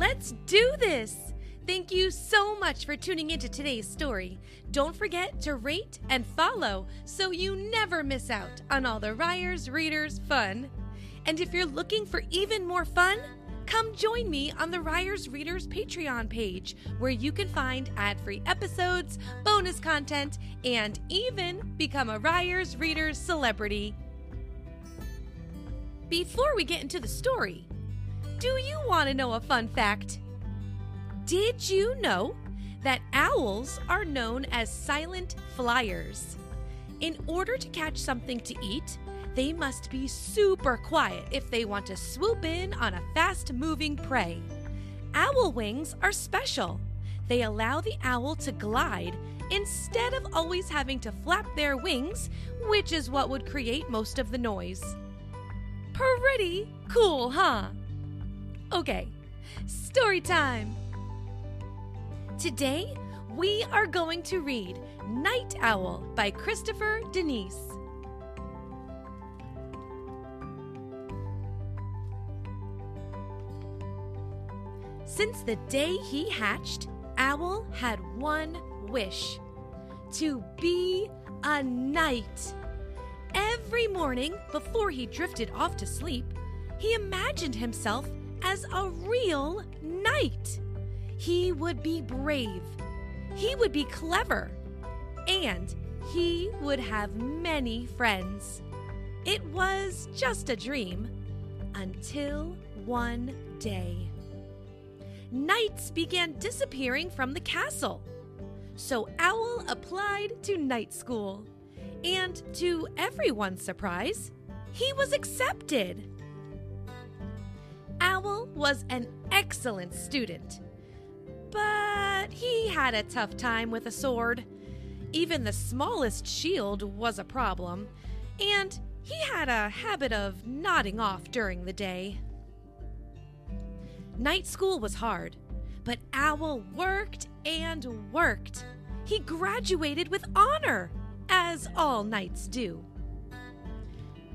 Let's do this! Thank you so much for tuning into today's story. Don't forget to rate and follow so you never miss out on all the Ryers Readers fun. And if you're looking for even more fun, come join me on the Ryers Readers Patreon page, where you can find ad free episodes, bonus content, and even become a Ryers Readers celebrity. Before we get into the story, do you want to know a fun fact? Did you know that owls are known as silent flyers? In order to catch something to eat, they must be super quiet if they want to swoop in on a fast moving prey. Owl wings are special. They allow the owl to glide instead of always having to flap their wings, which is what would create most of the noise. Pretty cool, huh? Okay, story time. Today, we are going to read Knight Owl by Christopher Denise. Since the day he hatched, Owl had one wish to be a knight. Every morning, before he drifted off to sleep, he imagined himself as a real knight. He would be brave, he would be clever, and he would have many friends. It was just a dream until one day. Knights began disappearing from the castle. So Owl applied to knight school. And to everyone's surprise, he was accepted. Owl was an excellent student, but he had a tough time with a sword. Even the smallest shield was a problem, and he had a habit of nodding off during the day. Knight school was hard, but Owl worked and worked. He graduated with honor, as all knights do.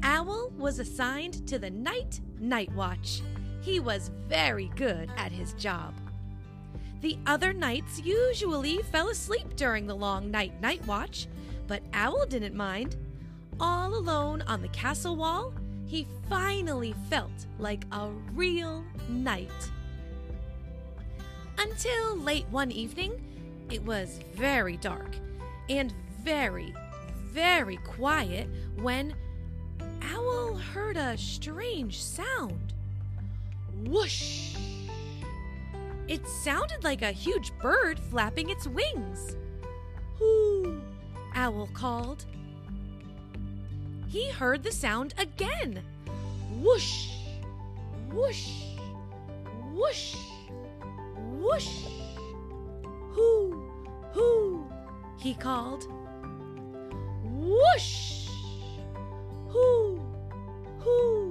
Owl was assigned to the Knight Night Watch. He was very good at his job. The other knights usually fell asleep during the long knight night watch, but Owl didn't mind. All alone on the castle wall, he finally felt like a real knight. Until late one evening, it was very dark and very, very quiet when Owl heard a strange sound. Whoosh! It sounded like a huge bird flapping its wings. Whoo! Owl called. He heard the sound again. Whoosh! Whoosh! Whoosh! Whoosh! Hoo! Hoo! He called. Whoosh! Hoo! Hoo!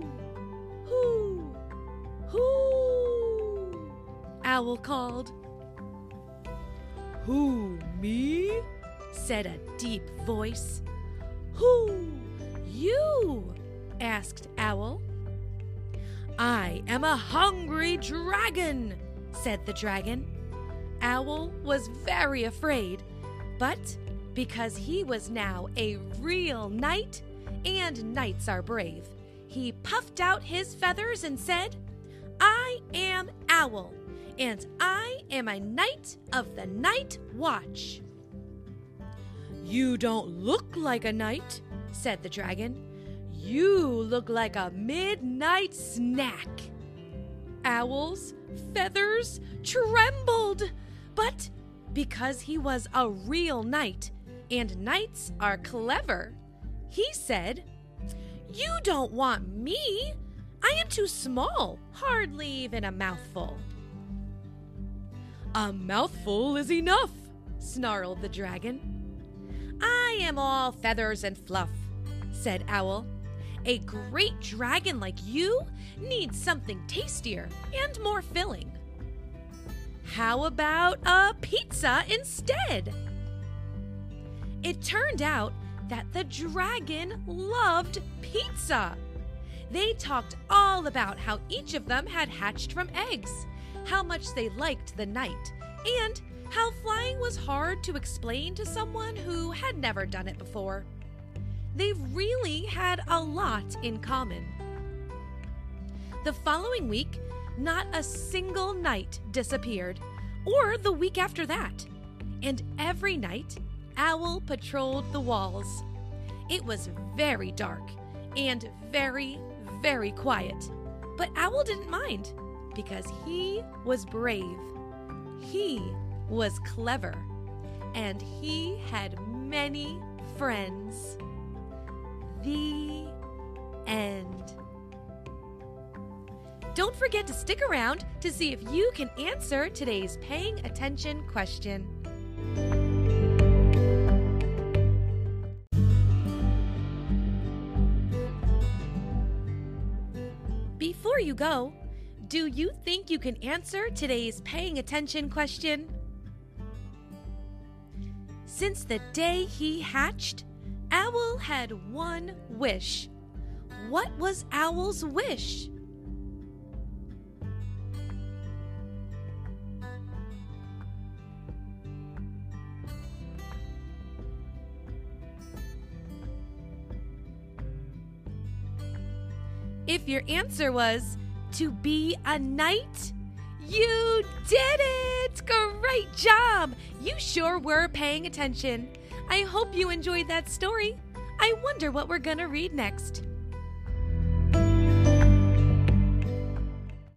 Owl called. Who, me? said a deep voice. Who? You? asked Owl. I am a hungry dragon, said the dragon. Owl was very afraid, but because he was now a real knight, and knights are brave, he puffed out his feathers and said, I am Owl, and I am a knight of the Night Watch. You don't look like a knight, said the dragon. You look like a midnight snack. Owl's feathers trembled, but because he was a real knight, and knights are clever, he said, You don't want me. I am too small, hardly even a mouthful. A mouthful is enough, snarled the dragon. I am all feathers and fluff, said Owl. A great dragon like you needs something tastier and more filling. How about a pizza instead? It turned out that the dragon loved pizza. They talked all about how each of them had hatched from eggs. How much they liked the knight, and how flying was hard to explain to someone who had never done it before. They really had a lot in common. The following week, not a single night disappeared, or the week after that. And every night, Owl patrolled the walls. It was very dark and very, very quiet. But Owl didn't mind because he was brave. He was clever. And he had many friends. The end. Don't forget to stick around to see if you can answer today's paying attention question. Before you go, do you think you can answer today's paying attention question? Since the day he hatched, Owl had one wish. What was Owl's wish? If your answer was to be a knight, you did it! Great job! You sure were paying attention. I hope you enjoyed that story. I wonder what we're gonna read next.